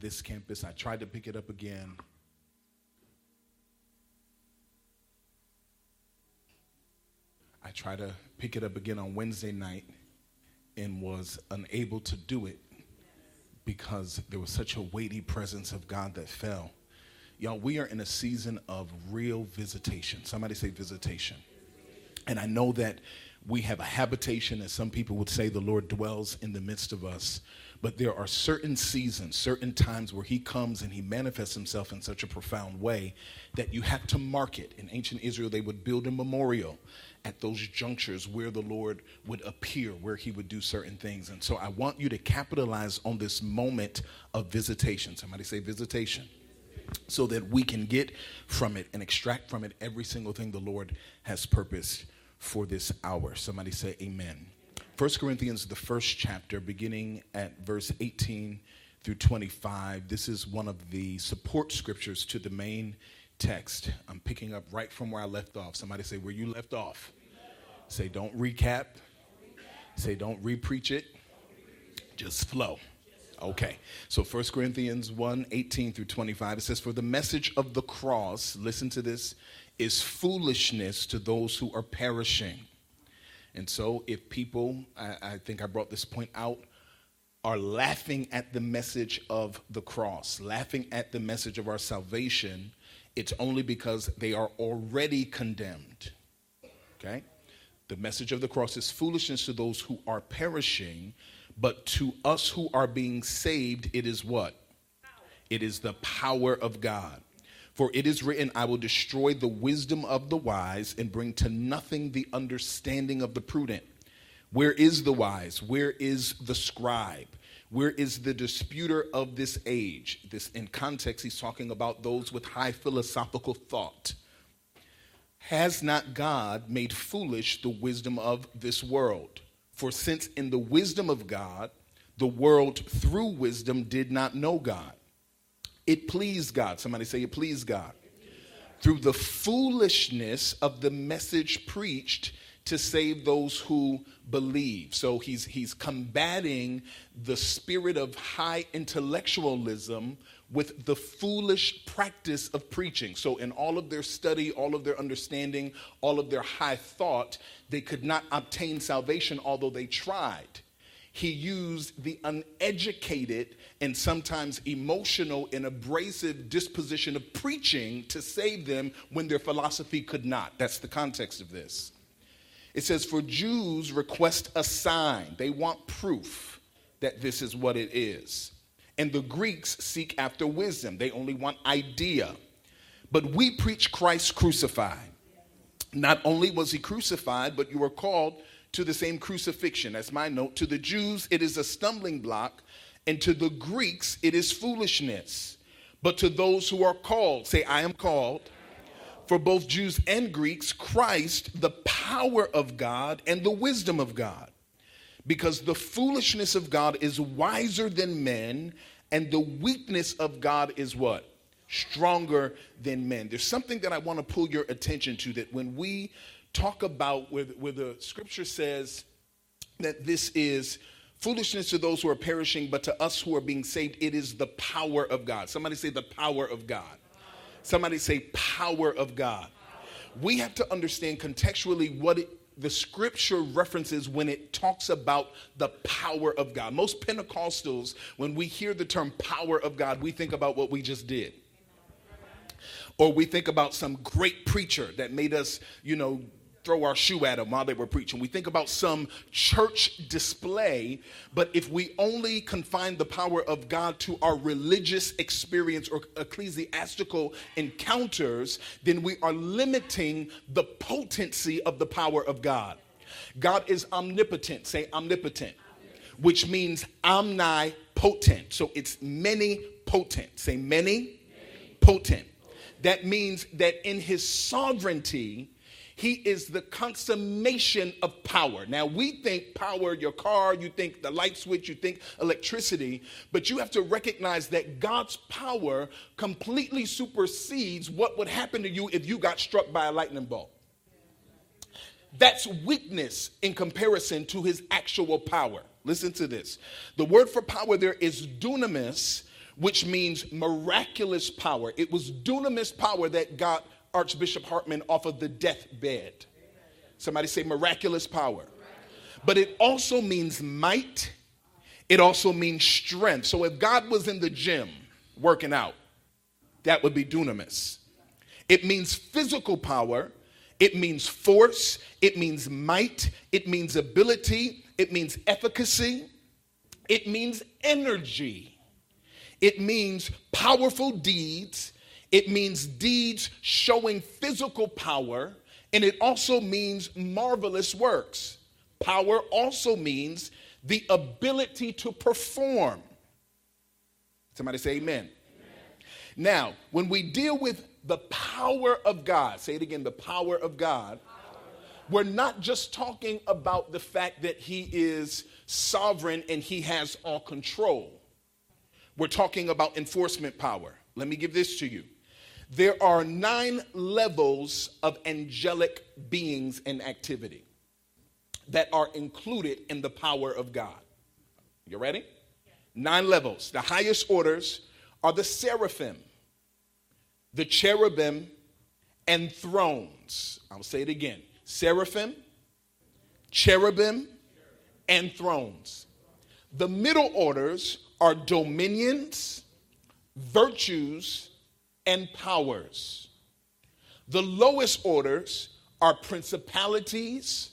this campus. I tried to pick it up again. I tried to pick it up again on Wednesday night and was unable to do it because there was such a weighty presence of God that fell. Y'all, we are in a season of real visitation. Somebody say visitation. And I know that we have a habitation, as some people would say, the Lord dwells in the midst of us. But there are certain seasons, certain times where He comes and He manifests Himself in such a profound way that you have to mark it. In ancient Israel, they would build a memorial at those junctures where the Lord would appear, where He would do certain things. And so I want you to capitalize on this moment of visitation. Somebody say visitation. So that we can get from it and extract from it every single thing the Lord has purposed for this hour. Somebody say amen. 1 Corinthians, the first chapter, beginning at verse 18 through 25. This is one of the support scriptures to the main text. I'm picking up right from where I left off. Somebody say, Where you left off. Say, Don't recap. Say, Don't repreach it. Just flow. Okay. So 1 Corinthians 1 18 through 25, it says, For the message of the cross, listen to this, is foolishness to those who are perishing. And so if people, I, I think I brought this point out, are laughing at the message of the cross, laughing at the message of our salvation, it's only because they are already condemned. Okay? The message of the cross is foolishness to those who are perishing, but to us who are being saved, it is what? It is the power of God. For it is written, I will destroy the wisdom of the wise and bring to nothing the understanding of the prudent. Where is the wise? Where is the scribe? Where is the disputer of this age? This in context, he's talking about those with high philosophical thought. Has not God made foolish the wisdom of this world? For since in the wisdom of God, the world through wisdom did not know God it pleased God. Somebody say it pleased God. Through the foolishness of the message preached to save those who believe. So he's he's combating the spirit of high intellectualism with the foolish practice of preaching. So in all of their study, all of their understanding, all of their high thought, they could not obtain salvation although they tried he used the uneducated and sometimes emotional and abrasive disposition of preaching to save them when their philosophy could not. That's the context of this. It says, For Jews request a sign, they want proof that this is what it is. And the Greeks seek after wisdom, they only want idea. But we preach Christ crucified. Not only was he crucified, but you are called to the same crucifixion. That's my note. To the Jews, it is a stumbling block, and to the Greeks, it is foolishness. But to those who are called, say, I am called. For both Jews and Greeks, Christ, the power of God and the wisdom of God. Because the foolishness of God is wiser than men, and the weakness of God is what? Stronger than men. There's something that I want to pull your attention to that when we talk about where, where the scripture says that this is foolishness to those who are perishing, but to us who are being saved, it is the power of God. Somebody say the power of God. Somebody say power of God. We have to understand contextually what it, the scripture references when it talks about the power of God. Most Pentecostals, when we hear the term power of God, we think about what we just did. Or we think about some great preacher that made us, you know, throw our shoe at them while they were preaching. We think about some church display, but if we only confine the power of God to our religious experience or ecclesiastical encounters, then we are limiting the potency of the power of God. God is omnipotent. Say omnipotent, which means omnipotent. So it's many potent. Say many potent. That means that in his sovereignty, he is the consummation of power. Now, we think power, your car, you think the light switch, you think electricity, but you have to recognize that God's power completely supersedes what would happen to you if you got struck by a lightning bolt. That's weakness in comparison to his actual power. Listen to this. The word for power there is dunamis, which means miraculous power. It was dunamis power that got Archbishop Hartman off of the deathbed. Somebody say miraculous power. But it also means might, it also means strength. So if God was in the gym working out, that would be dunamis. It means physical power, it means force, it means might, it means ability, it means efficacy, it means energy, it means powerful deeds, it means deeds showing physical power, and it also means marvelous works. Power also means the ability to perform. Somebody say amen. amen. Now, when we deal with the power of God, say it again the power of God, we're not just talking about the fact that He is sovereign and He has all control. We're talking about enforcement power. Let me give this to you. There are nine levels of angelic beings and activity that are included in the power of God. You ready? Nine levels. The highest orders are the seraphim, the cherubim, and thrones. I'll say it again seraphim, cherubim, and thrones. The middle orders are dominions, virtues, and powers. The lowest orders are principalities,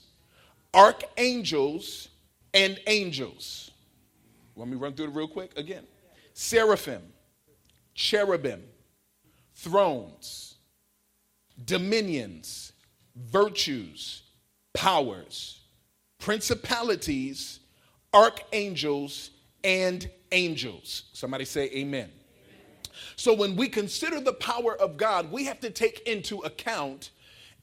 archangels, and angels. Let me run through it real quick again seraphim, cherubim, thrones, dominions, virtues, powers, principalities, archangels, and angels. Somebody say amen. So when we consider the power of God, we have to take into account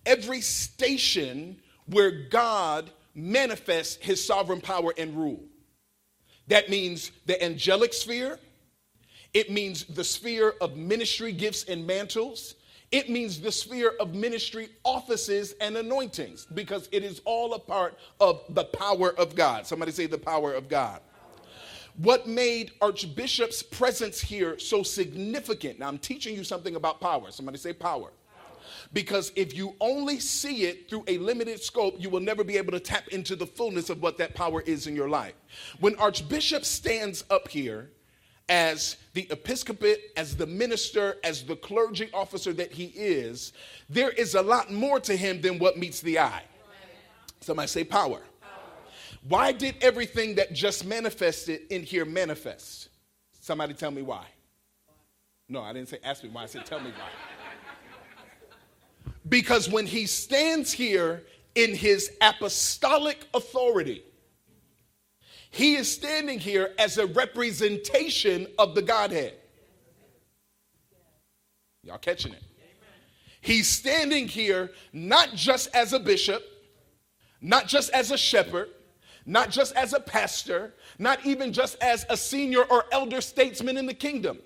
every station where God manifests his sovereign power and rule. That means the angelic sphere, it means the sphere of ministry gifts and mantles. It means the sphere of ministry offices and anointings because it is all a part of the power of God. Somebody say the power of God. What made Archbishop's presence here so significant? Now, I'm teaching you something about power. Somebody say power. Because if you only see it through a limited scope, you will never be able to tap into the fullness of what that power is in your life. When Archbishop stands up here as the episcopate, as the minister, as the clergy officer that he is, there is a lot more to him than what meets the eye. Somebody say power. Why did everything that just manifested in here manifest? Somebody tell me why. No, I didn't say ask me why. I said tell me why. Because when he stands here in his apostolic authority, he is standing here as a representation of the Godhead. Y'all catching it? He's standing here not just as a bishop, not just as a shepherd, not just as a pastor, not even just as a senior or elder statesman in the kingdom.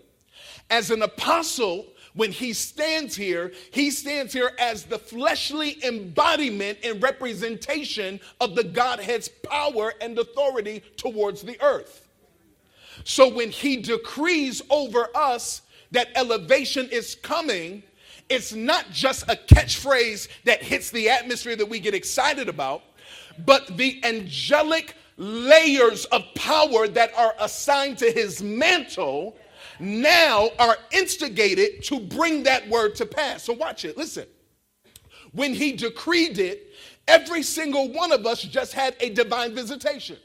As an apostle, when he stands here, he stands here as the fleshly embodiment and representation of the Godhead's power and authority towards the earth. So when he decrees over us that elevation is coming, it's not just a catchphrase that hits the atmosphere that we get excited about but the angelic layers of power that are assigned to his mantle now are instigated to bring that word to pass. So, watch it. Listen. When he decreed it, every single one of us just had a divine visitation.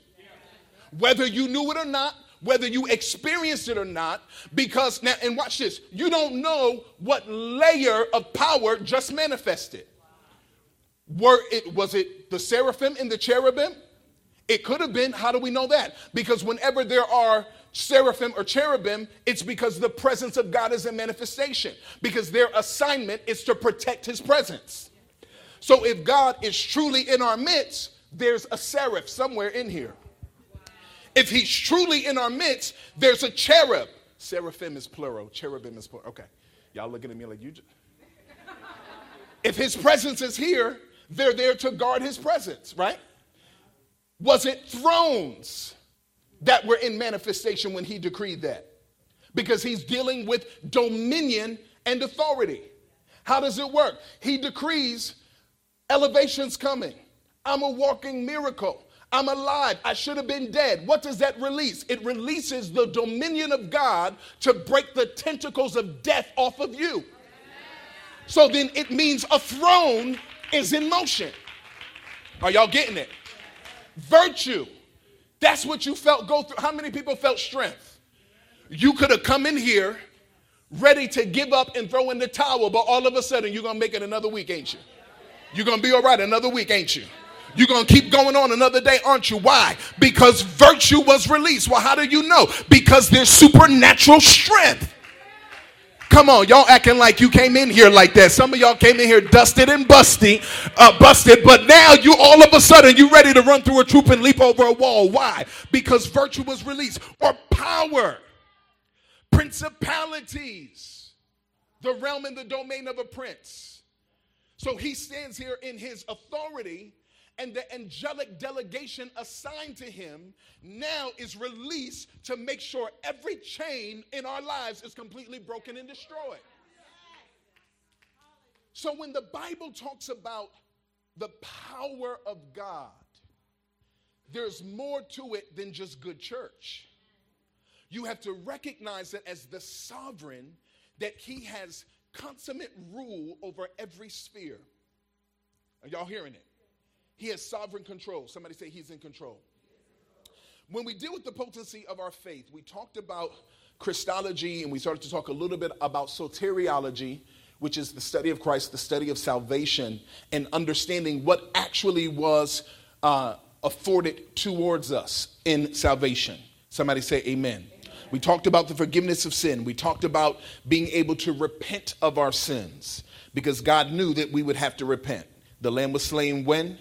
Whether you knew it or not, whether you experienced it or not, because now, and watch this, you don't know what layer of power just manifested. Were it was it the seraphim and the cherubim? It could have been. How do we know that? Because whenever there are seraphim or cherubim, it's because the presence of God is a manifestation. Because their assignment is to protect his presence. So if God is truly in our midst, there's a seraph somewhere in here. If he's truly in our midst, there's a cherub. Seraphim is plural, cherubim is plural. Okay. Y'all looking at me like you just. If his presence is here, they're there to guard his presence, right? Was it thrones that were in manifestation when he decreed that? because he's dealing with dominion and authority. How does it work? He decrees elevation's coming. I'm a walking miracle. I'm alive. I should have been dead. What does that release? It releases the dominion of God to break the tentacles of death off of you. So then it means a throne is in motion. Are y'all getting it? Virtue. That's what you felt go through. How many people felt strength? You could have come in here ready to give up and throw in the towel, but all of a sudden you're going to make it another week, ain't you? You're going to be all right another week, ain't you? You're going to keep going on another day, aren't you? Why? Because virtue was released. Well, how do you know? Because there's supernatural strength. Come on, y'all acting like you came in here like that. Some of y'all came in here dusted and busty, uh, busted, but now you all of a sudden you ready to run through a troop and leap over a wall. Why? Because virtue was released or power, principalities, the realm and the domain of a prince. So he stands here in his authority and the angelic delegation assigned to him now is released to make sure every chain in our lives is completely broken and destroyed. So when the Bible talks about the power of God, there's more to it than just good church. You have to recognize that as the sovereign, that he has consummate rule over every sphere. Are y'all hearing it? He has sovereign control. Somebody say he's in control. When we deal with the potency of our faith, we talked about Christology and we started to talk a little bit about soteriology, which is the study of Christ, the study of salvation, and understanding what actually was uh, afforded towards us in salvation. Somebody say amen. We talked about the forgiveness of sin. We talked about being able to repent of our sins because God knew that we would have to repent. The lamb was slain when?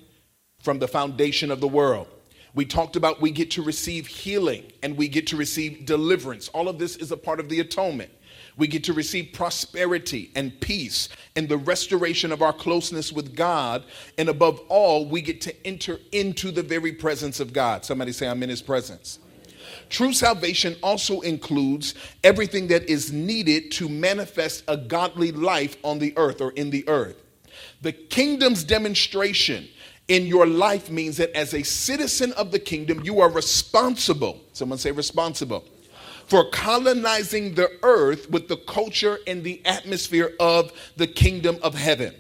From the foundation of the world. We talked about we get to receive healing and we get to receive deliverance. All of this is a part of the atonement. We get to receive prosperity and peace and the restoration of our closeness with God. And above all, we get to enter into the very presence of God. Somebody say, I'm in his presence. True salvation also includes everything that is needed to manifest a godly life on the earth or in the earth. The kingdom's demonstration in your life means that as a citizen of the kingdom, you are responsible. Someone say responsible. For colonizing the earth with the culture and the atmosphere of the kingdom of heaven.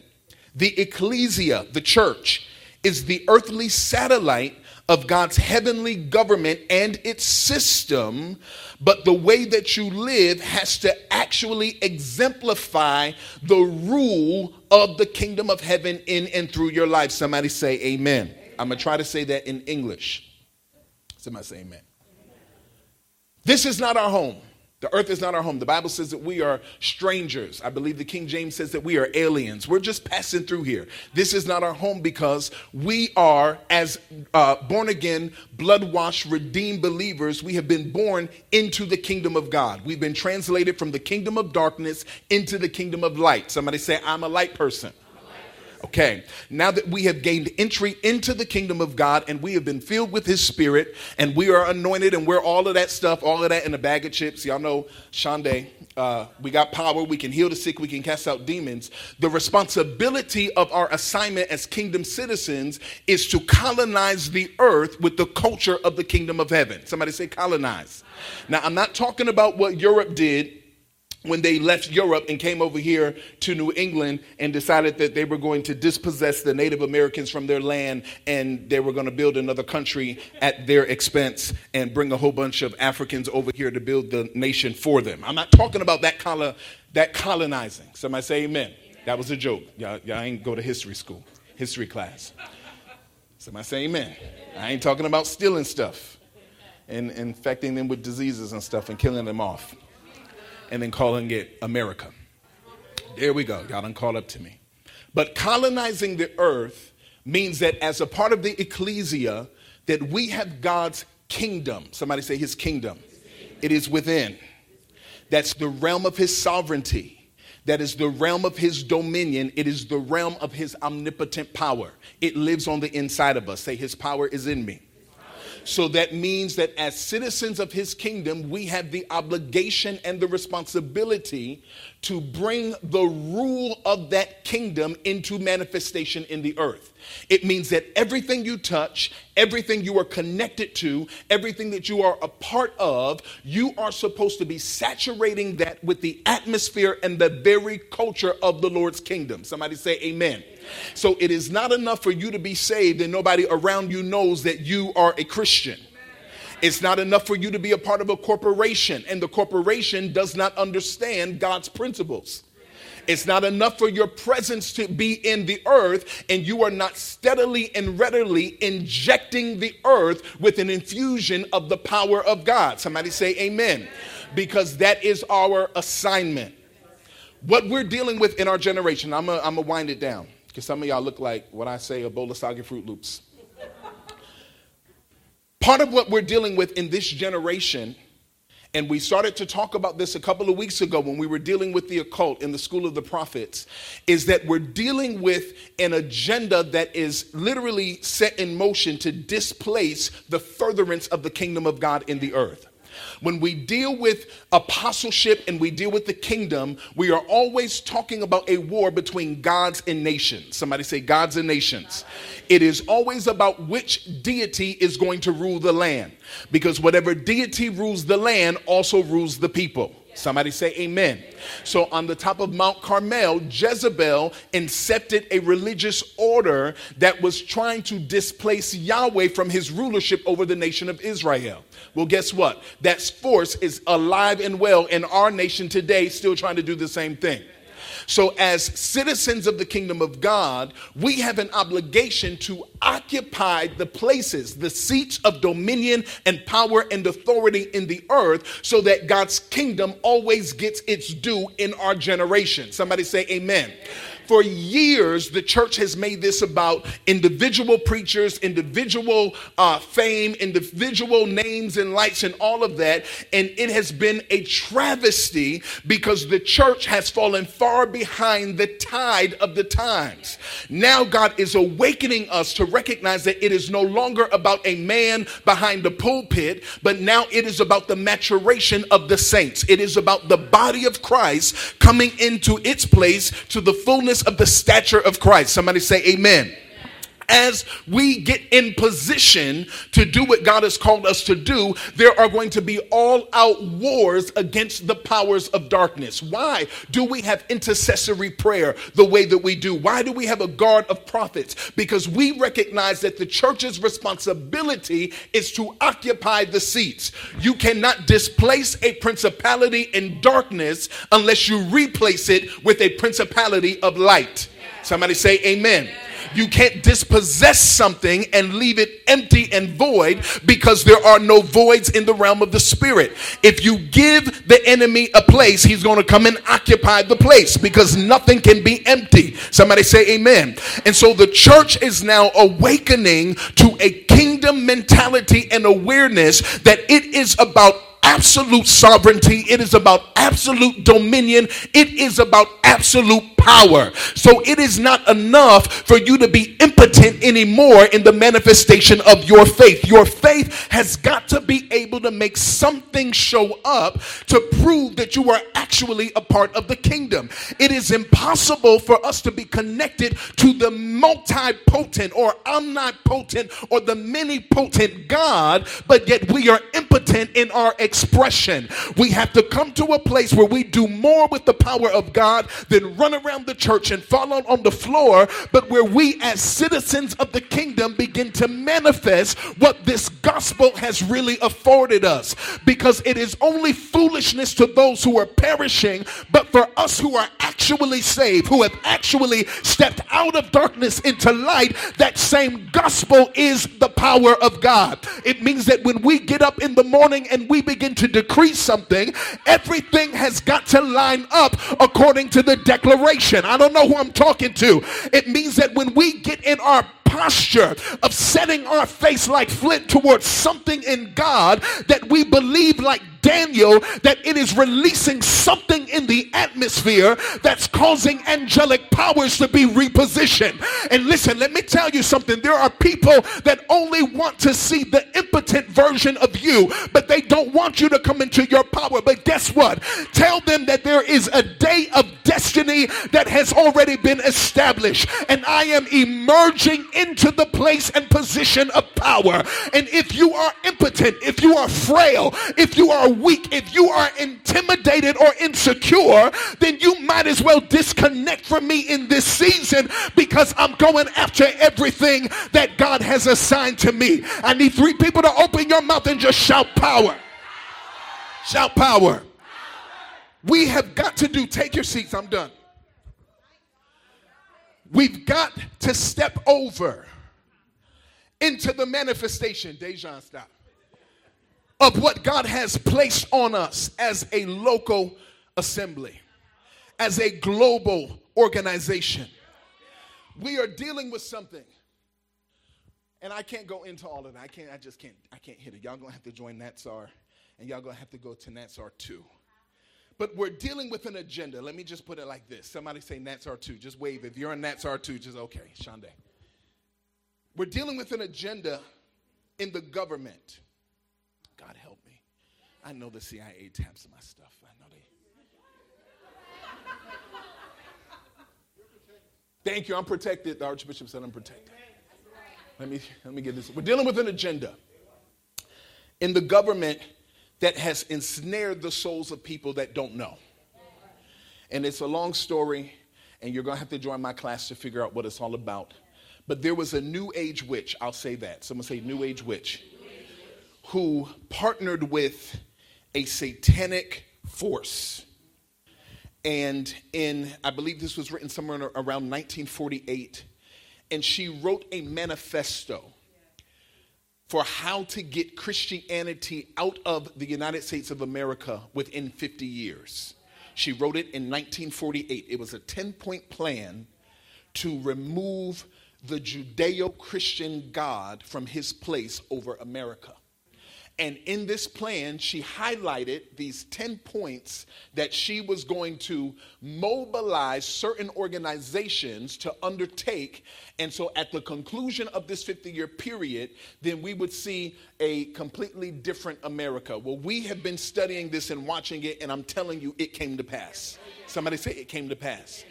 The ecclesia, the church, is the earthly satellite of God's heavenly government and its system, but the way that you live has to actually exemplify the rule of the kingdom of heaven in and through your life. Somebody say amen. I'm going to try to say that in English. Somebody say amen. This is not our home. The earth is not our home. The Bible says that we are strangers. I believe the King James says that we are aliens. We're just passing through here. This is not our home because we are, as uh, born again, blood washed, redeemed believers, we have been born into the kingdom of God. We've been translated from the kingdom of darkness into the kingdom of light. Somebody say, I'm a light person. Okay, now that we have gained entry into the kingdom of God and we have been filled with his spirit and we are anointed and we're all of that stuff, all of that in a bag of chips. Y'all know Shande, uh, we got power, we can heal the sick, we can cast out demons. The responsibility of our assignment as kingdom citizens is to colonize the earth with the culture of the kingdom of heaven. Somebody say colonize. Now, I'm not talking about what Europe did when they left Europe and came over here to New England and decided that they were going to dispossess the Native Americans from their land and they were going to build another country at their expense and bring a whole bunch of Africans over here to build the nation for them. I'm not talking about that, colo- that colonizing. Somebody say amen. amen. That was a joke. Y'all, y'all ain't go to history school, history class. Somebody say amen. I ain't talking about stealing stuff and infecting them with diseases and stuff and killing them off and then calling it America. There we go. Y'all done called up to me. But colonizing the earth means that as a part of the ecclesia, that we have God's kingdom. Somebody say his kingdom. It is within. That's the realm of his sovereignty. That is the realm of his dominion. It is the realm of his omnipotent power. It lives on the inside of us. Say, his power is in me. So that means that as citizens of his kingdom, we have the obligation and the responsibility to bring the rule of that kingdom into manifestation in the earth. It means that everything you touch, everything you are connected to, everything that you are a part of, you are supposed to be saturating that with the atmosphere and the very culture of the Lord's kingdom. Somebody say, Amen. So it is not enough for you to be saved and nobody around you knows that you are a Christian. It's not enough for you to be a part of a corporation and the corporation does not understand God's principles. It's not enough for your presence to be in the earth and you are not steadily and readily injecting the earth with an infusion of the power of God. Somebody say amen. Because that is our assignment. What we're dealing with in our generation, I'm going to wind it down because some of y'all look like what I say a bowl of soggy Froot Loops. Part of what we're dealing with in this generation, and we started to talk about this a couple of weeks ago when we were dealing with the occult in the school of the prophets, is that we're dealing with an agenda that is literally set in motion to displace the furtherance of the kingdom of God in the earth. When we deal with apostleship and we deal with the kingdom, we are always talking about a war between gods and nations. Somebody say gods and nations. It is always about which deity is going to rule the land because whatever deity rules the land also rules the people. Somebody say amen. So, on the top of Mount Carmel, Jezebel incepted a religious order that was trying to displace Yahweh from his rulership over the nation of Israel. Well, guess what? That force is alive and well in our nation today, still trying to do the same thing. So, as citizens of the kingdom of God, we have an obligation to occupy the places, the seats of dominion and power and authority in the earth so that God's kingdom always gets its due in our generation. Somebody say, Amen. For years, the church has made this about individual preachers, individual uh, fame, individual names and lights, and all of that. And it has been a travesty because the church has fallen far behind the tide of the times. Now, God is awakening us to recognize that it is no longer about a man behind the pulpit, but now it is about the maturation of the saints. It is about the body of Christ coming into its place to the fullness fullness of the stature of Christ. Somebody say, Amen as we get in position to do what God has called us to do, there are going to be all out wars against the powers of darkness. Why do we have intercessory prayer the way that we do? Why do we have a guard of prophets? Because we recognize that the church's responsibility is to occupy the seats. You cannot displace a principality in darkness unless you replace it with a principality of light. Somebody say, Amen. You can't dispossess something and leave it empty and void because there are no voids in the realm of the spirit. If you give the enemy a place, he's going to come and occupy the place because nothing can be empty. Somebody say amen. And so the church is now awakening to a kingdom mentality and awareness that it is about absolute sovereignty, it is about absolute dominion, it is about absolute power. So it is not enough for you to be impotent anymore in the manifestation of your faith. Your faith has got to be able to make something show up to prove that you are actually a part of the kingdom. It is impossible for us to be connected to the multipotent or omnipotent or the many potent God, but yet we are impotent in our expression. We have to come to a place where we do more with the power of God than run around the church and fall on the floor, but where we as citizens of the kingdom begin to manifest what this gospel has really afforded us. Because it is only foolishness to those who are perishing, but for us who are actually saved, who have actually stepped out of darkness into light, that same gospel is the power of God. It means that when we get up in the morning and we begin begin to decree something, everything has got to line up according to the declaration. I don't know who I'm talking to. It means that when we get in our posture of setting our face like flint towards something in God that we believe like Daniel that it is releasing something in the atmosphere that's causing angelic powers to be repositioned. And listen, let me tell you something. There are people that only want to see the impotent version of you, but they don't want you to come into your power. But guess what? Tell them that there is a day of destiny that has already been established, and I am emerging into the place and position of power. And if you are impotent, if you are frail, if you are weak, if you are intimidated or insecure, then you might as well disconnect from me in this season because I'm going after everything that God has assigned to me. I need three people to open your mouth and just shout power. Shout power. We have got to do, take your seats, I'm done. We've got to step over into the manifestation. Dejan, stop of what God has placed on us as a local assembly, as a global organization. We are dealing with something. And I can't go into all of that. I can't, I just can't, I can't hit it. Y'all gonna have to join NATSAR and y'all gonna have to go to NATSAR 2. But we're dealing with an agenda. Let me just put it like this. Somebody say NATSAR 2. Just wave. If you're in NATSAR 2, just okay, Shande. We're dealing with an agenda in the government God help me. I know the CIA taps my stuff. I know they. Thank you. I'm protected. The Archbishop said I'm protected. Let me, let me get this. We're dealing with an agenda in the government that has ensnared the souls of people that don't know. And it's a long story, and you're going to have to join my class to figure out what it's all about. But there was a new age witch, I'll say that. Someone say new age witch who partnered with a satanic force. And in, I believe this was written somewhere around 1948, and she wrote a manifesto for how to get Christianity out of the United States of America within 50 years. She wrote it in 1948. It was a 10 point plan to remove the Judeo Christian God from his place over America. And in this plan, she highlighted these 10 points that she was going to mobilize certain organizations to undertake. And so at the conclusion of this 50 year period, then we would see a completely different America. Well, we have been studying this and watching it, and I'm telling you, it came to pass. Somebody say it came to pass.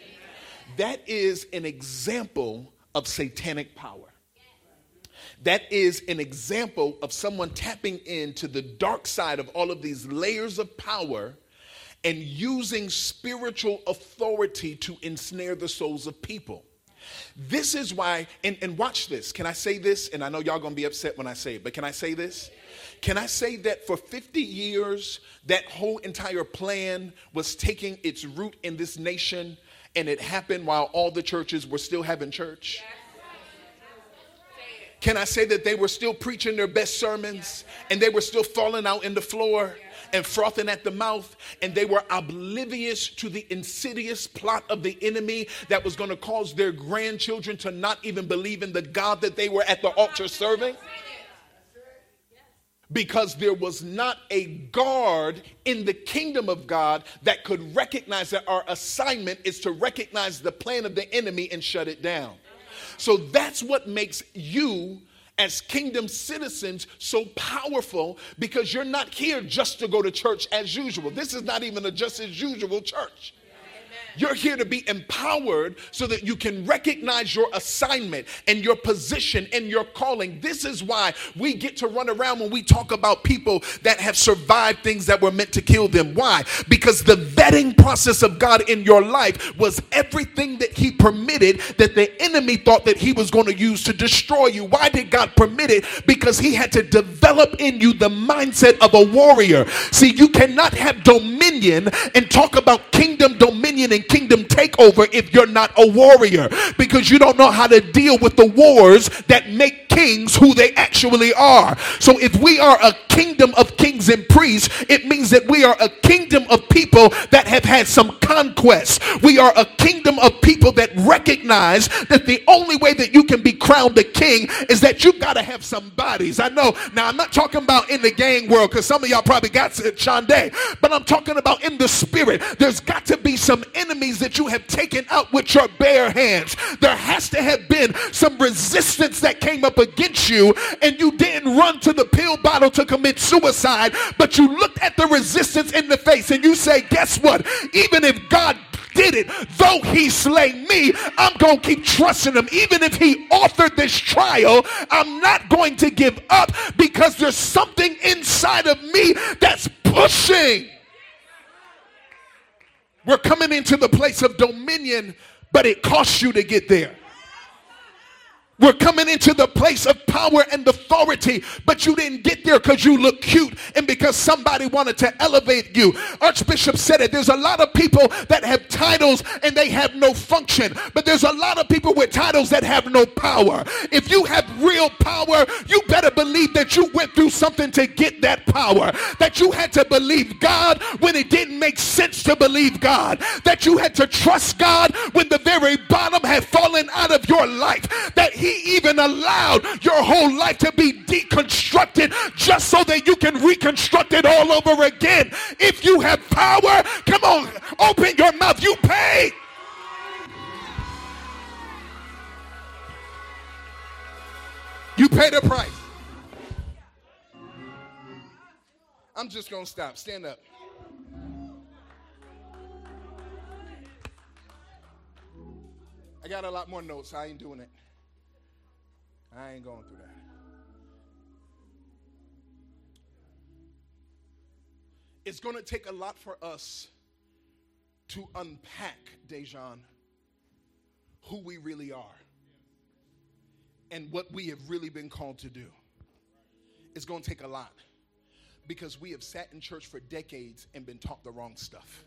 That is an example of satanic power. That is an example of someone tapping into the dark side of all of these layers of power and using spiritual authority to ensnare the souls of people. This is why, and, and watch this. Can I say this? And I know y'all gonna be upset when I say it, but can I say this? Can I say that for 50 years, that whole entire plan was taking its root in this nation, and it happened while all the churches were still having church? Can I say that they were still preaching their best sermons and they were still falling out in the floor and frothing at the mouth and they were oblivious to the insidious plot of the enemy that was going to cause their grandchildren to not even believe in the God that they were at the altar serving? because there was not a guard in the kingdom of God that could recognize that our assignment is to recognize the plan of the enemy and shut it down. So that's what makes you as kingdom citizens so powerful because you're not here just to go to church as usual. This is not even a just as usual church. You're here to be empowered so that you can recognize your assignment and your position and your calling. This is why we get to run around when we talk about people that have survived things that were meant to kill them. Why? Because the vetting process of God in your life was everything that He permitted that the enemy thought that He was going to use to destroy you. Why did God permit it? Because He had to develop in you the mindset of a warrior. See, you cannot have dominion and talk about kingdom dominion and kingdom take over if you're not a warrior because you don't know how to deal with the wars that make kings who they actually are. So if we are a kingdom of kings and priests, it means that we are a kingdom of people that have had some conquest. We are a kingdom of people that recognize that the only way that you can be crowned a king is that you've got to have some bodies. I know. Now I'm not talking about in the gang world because some of y'all probably got Shonday, but I'm talking about in the spirit. There's got to be some enemies that you have taken out with your bare hands. There has to have been some resistance that came up against you, and you didn't run to the pill bottle to commit suicide, but you looked at the resistance in the face and you say, Guess what? Even if God did it, though he slay me, I'm going to keep trusting him. Even if he authored this trial, I'm not going to give up because there's something inside of me that's pushing. We're coming into the place of dominion, but it costs you to get there. We're coming into the place of power and authority, but you didn't get there because you look cute and because somebody wanted to elevate you. Archbishop said it. There's a lot of people that have titles and they have no function, but there's a lot of people with titles that have no power. If you have real power, you better believe that you went through something to get that power, that you had to believe God when it didn't make sense to believe God, that you had to trust God when the very bottom had fallen out of your life, that he even allowed your whole life to be deconstructed just so that you can reconstruct it all over again. If you have power, come on, open your mouth. You pay. You pay the price. I'm just going to stop. Stand up. I got a lot more notes. I ain't doing it. I ain't going through that. It's going to take a lot for us to unpack, Dejan, who we really are and what we have really been called to do. It's going to take a lot because we have sat in church for decades and been taught the wrong stuff.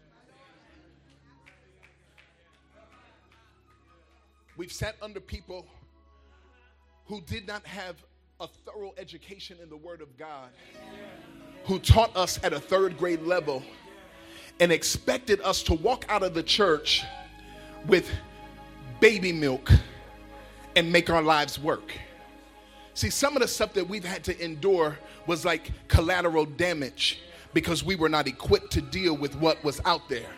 We've sat under people who did not have a thorough education in the Word of God, who taught us at a third grade level and expected us to walk out of the church with baby milk and make our lives work. See, some of the stuff that we've had to endure was like collateral damage because we were not equipped to deal with what was out there.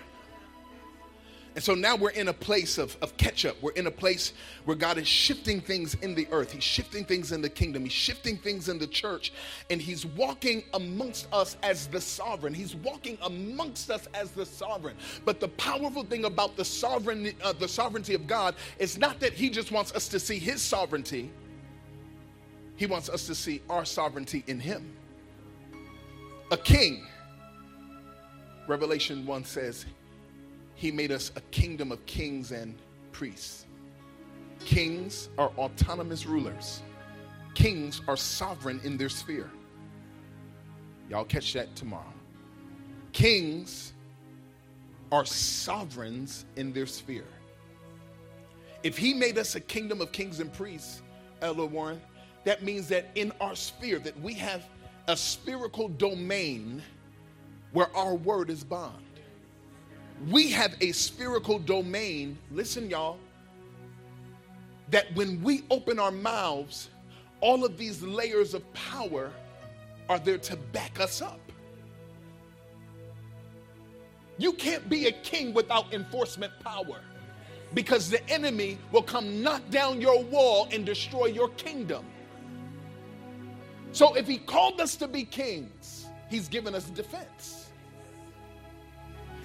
And so now we're in a place of, of catch up. We're in a place where God is shifting things in the earth. He's shifting things in the kingdom. He's shifting things in the church. And He's walking amongst us as the sovereign. He's walking amongst us as the sovereign. But the powerful thing about the, sovereign, uh, the sovereignty of God is not that He just wants us to see His sovereignty, He wants us to see our sovereignty in Him. A king, Revelation 1 says, he made us a kingdom of kings and priests. Kings are autonomous rulers, kings are sovereign in their sphere. Y'all catch that tomorrow. Kings are sovereigns in their sphere. If he made us a kingdom of kings and priests, Elder Warren, that means that in our sphere that we have a spherical domain where our word is bond we have a spherical domain, listen, y'all, that when we open our mouths, all of these layers of power are there to back us up. You can't be a king without enforcement power because the enemy will come knock down your wall and destroy your kingdom. So if he called us to be kings, he's given us defense.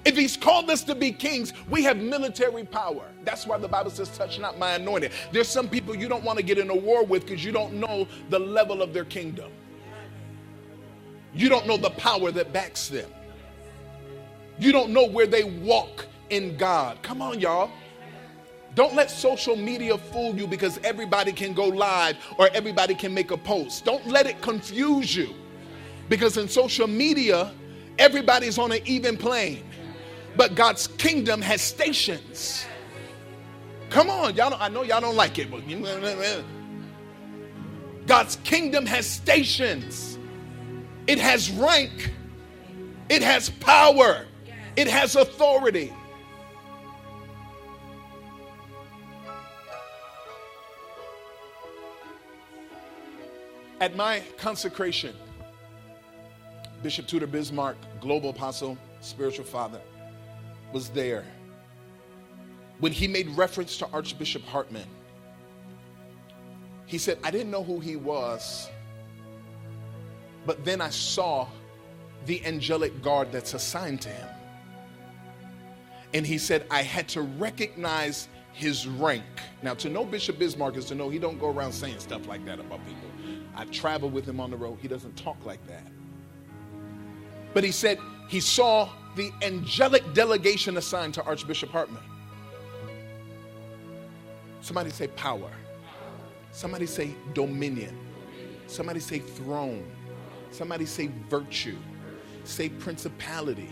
If he's called us to be kings, we have military power. That's why the Bible says, touch not my anointed. There's some people you don't want to get in a war with because you don't know the level of their kingdom. You don't know the power that backs them. You don't know where they walk in God. Come on, y'all. Don't let social media fool you because everybody can go live or everybody can make a post. Don't let it confuse you because in social media, everybody's on an even plane. But God's kingdom has stations. Come on, y'all. I know y'all don't like it, but God's kingdom has stations. It has rank. It has power. It has authority. At my consecration, Bishop Tudor Bismarck, global apostle, spiritual father, was there when he made reference to Archbishop Hartman. He said, I didn't know who he was, but then I saw the angelic guard that's assigned to him. And he said, I had to recognize his rank. Now, to know Bishop Bismarck is to know he don't go around saying stuff like that about people. I travel with him on the road. He doesn't talk like that. But he said he saw the angelic delegation assigned to Archbishop Hartman. Somebody say power. Somebody say dominion. Somebody say throne. Somebody say virtue. Say principality.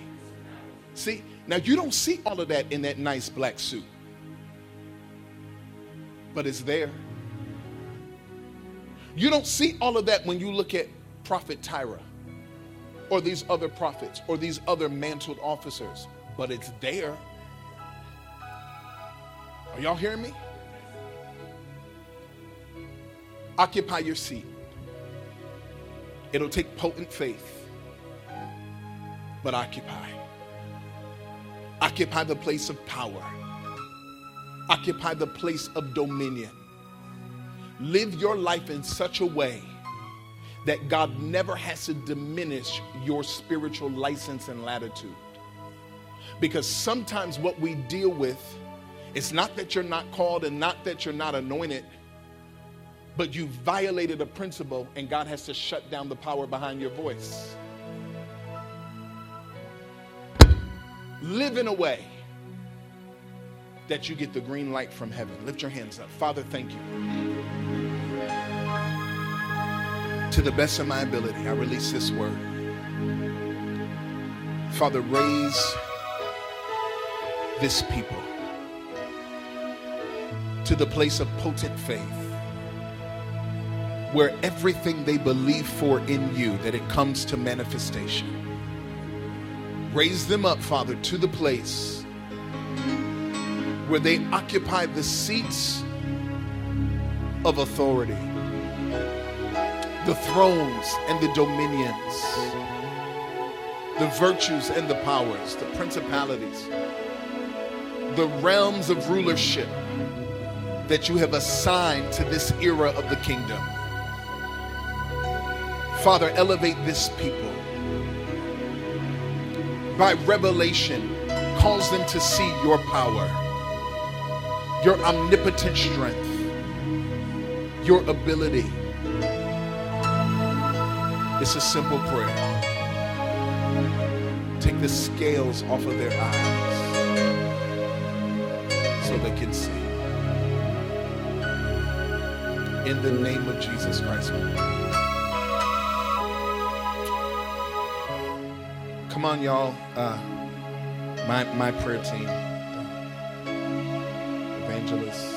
See, now you don't see all of that in that nice black suit, but it's there. You don't see all of that when you look at Prophet Tyra or these other prophets or these other mantled officers, but it's there. Are y'all hearing me? Occupy your seat. It'll take potent faith, but occupy. Occupy the place of power, occupy the place of dominion. Live your life in such a way that God never has to diminish your spiritual license and latitude. Because sometimes what we deal with is not that you're not called and not that you're not anointed, but you violated a principle and God has to shut down the power behind your voice. Live in a way that you get the green light from heaven. Lift your hands up. Father, thank you to the best of my ability, I release this word. Father, raise this people to the place of potent faith where everything they believe for in you that it comes to manifestation raise them up father to the place where they occupy the seats of authority the thrones and the dominions, the virtues and the powers, the principalities, the realms of rulership that you have assigned to this era of the kingdom. Father, elevate this people. By revelation, cause them to see your power, your omnipotent strength, your ability it's a simple prayer. Take the scales off of their eyes so they can see. In the name of Jesus Christ. Come on, y'all. Uh, my, my prayer team, evangelists,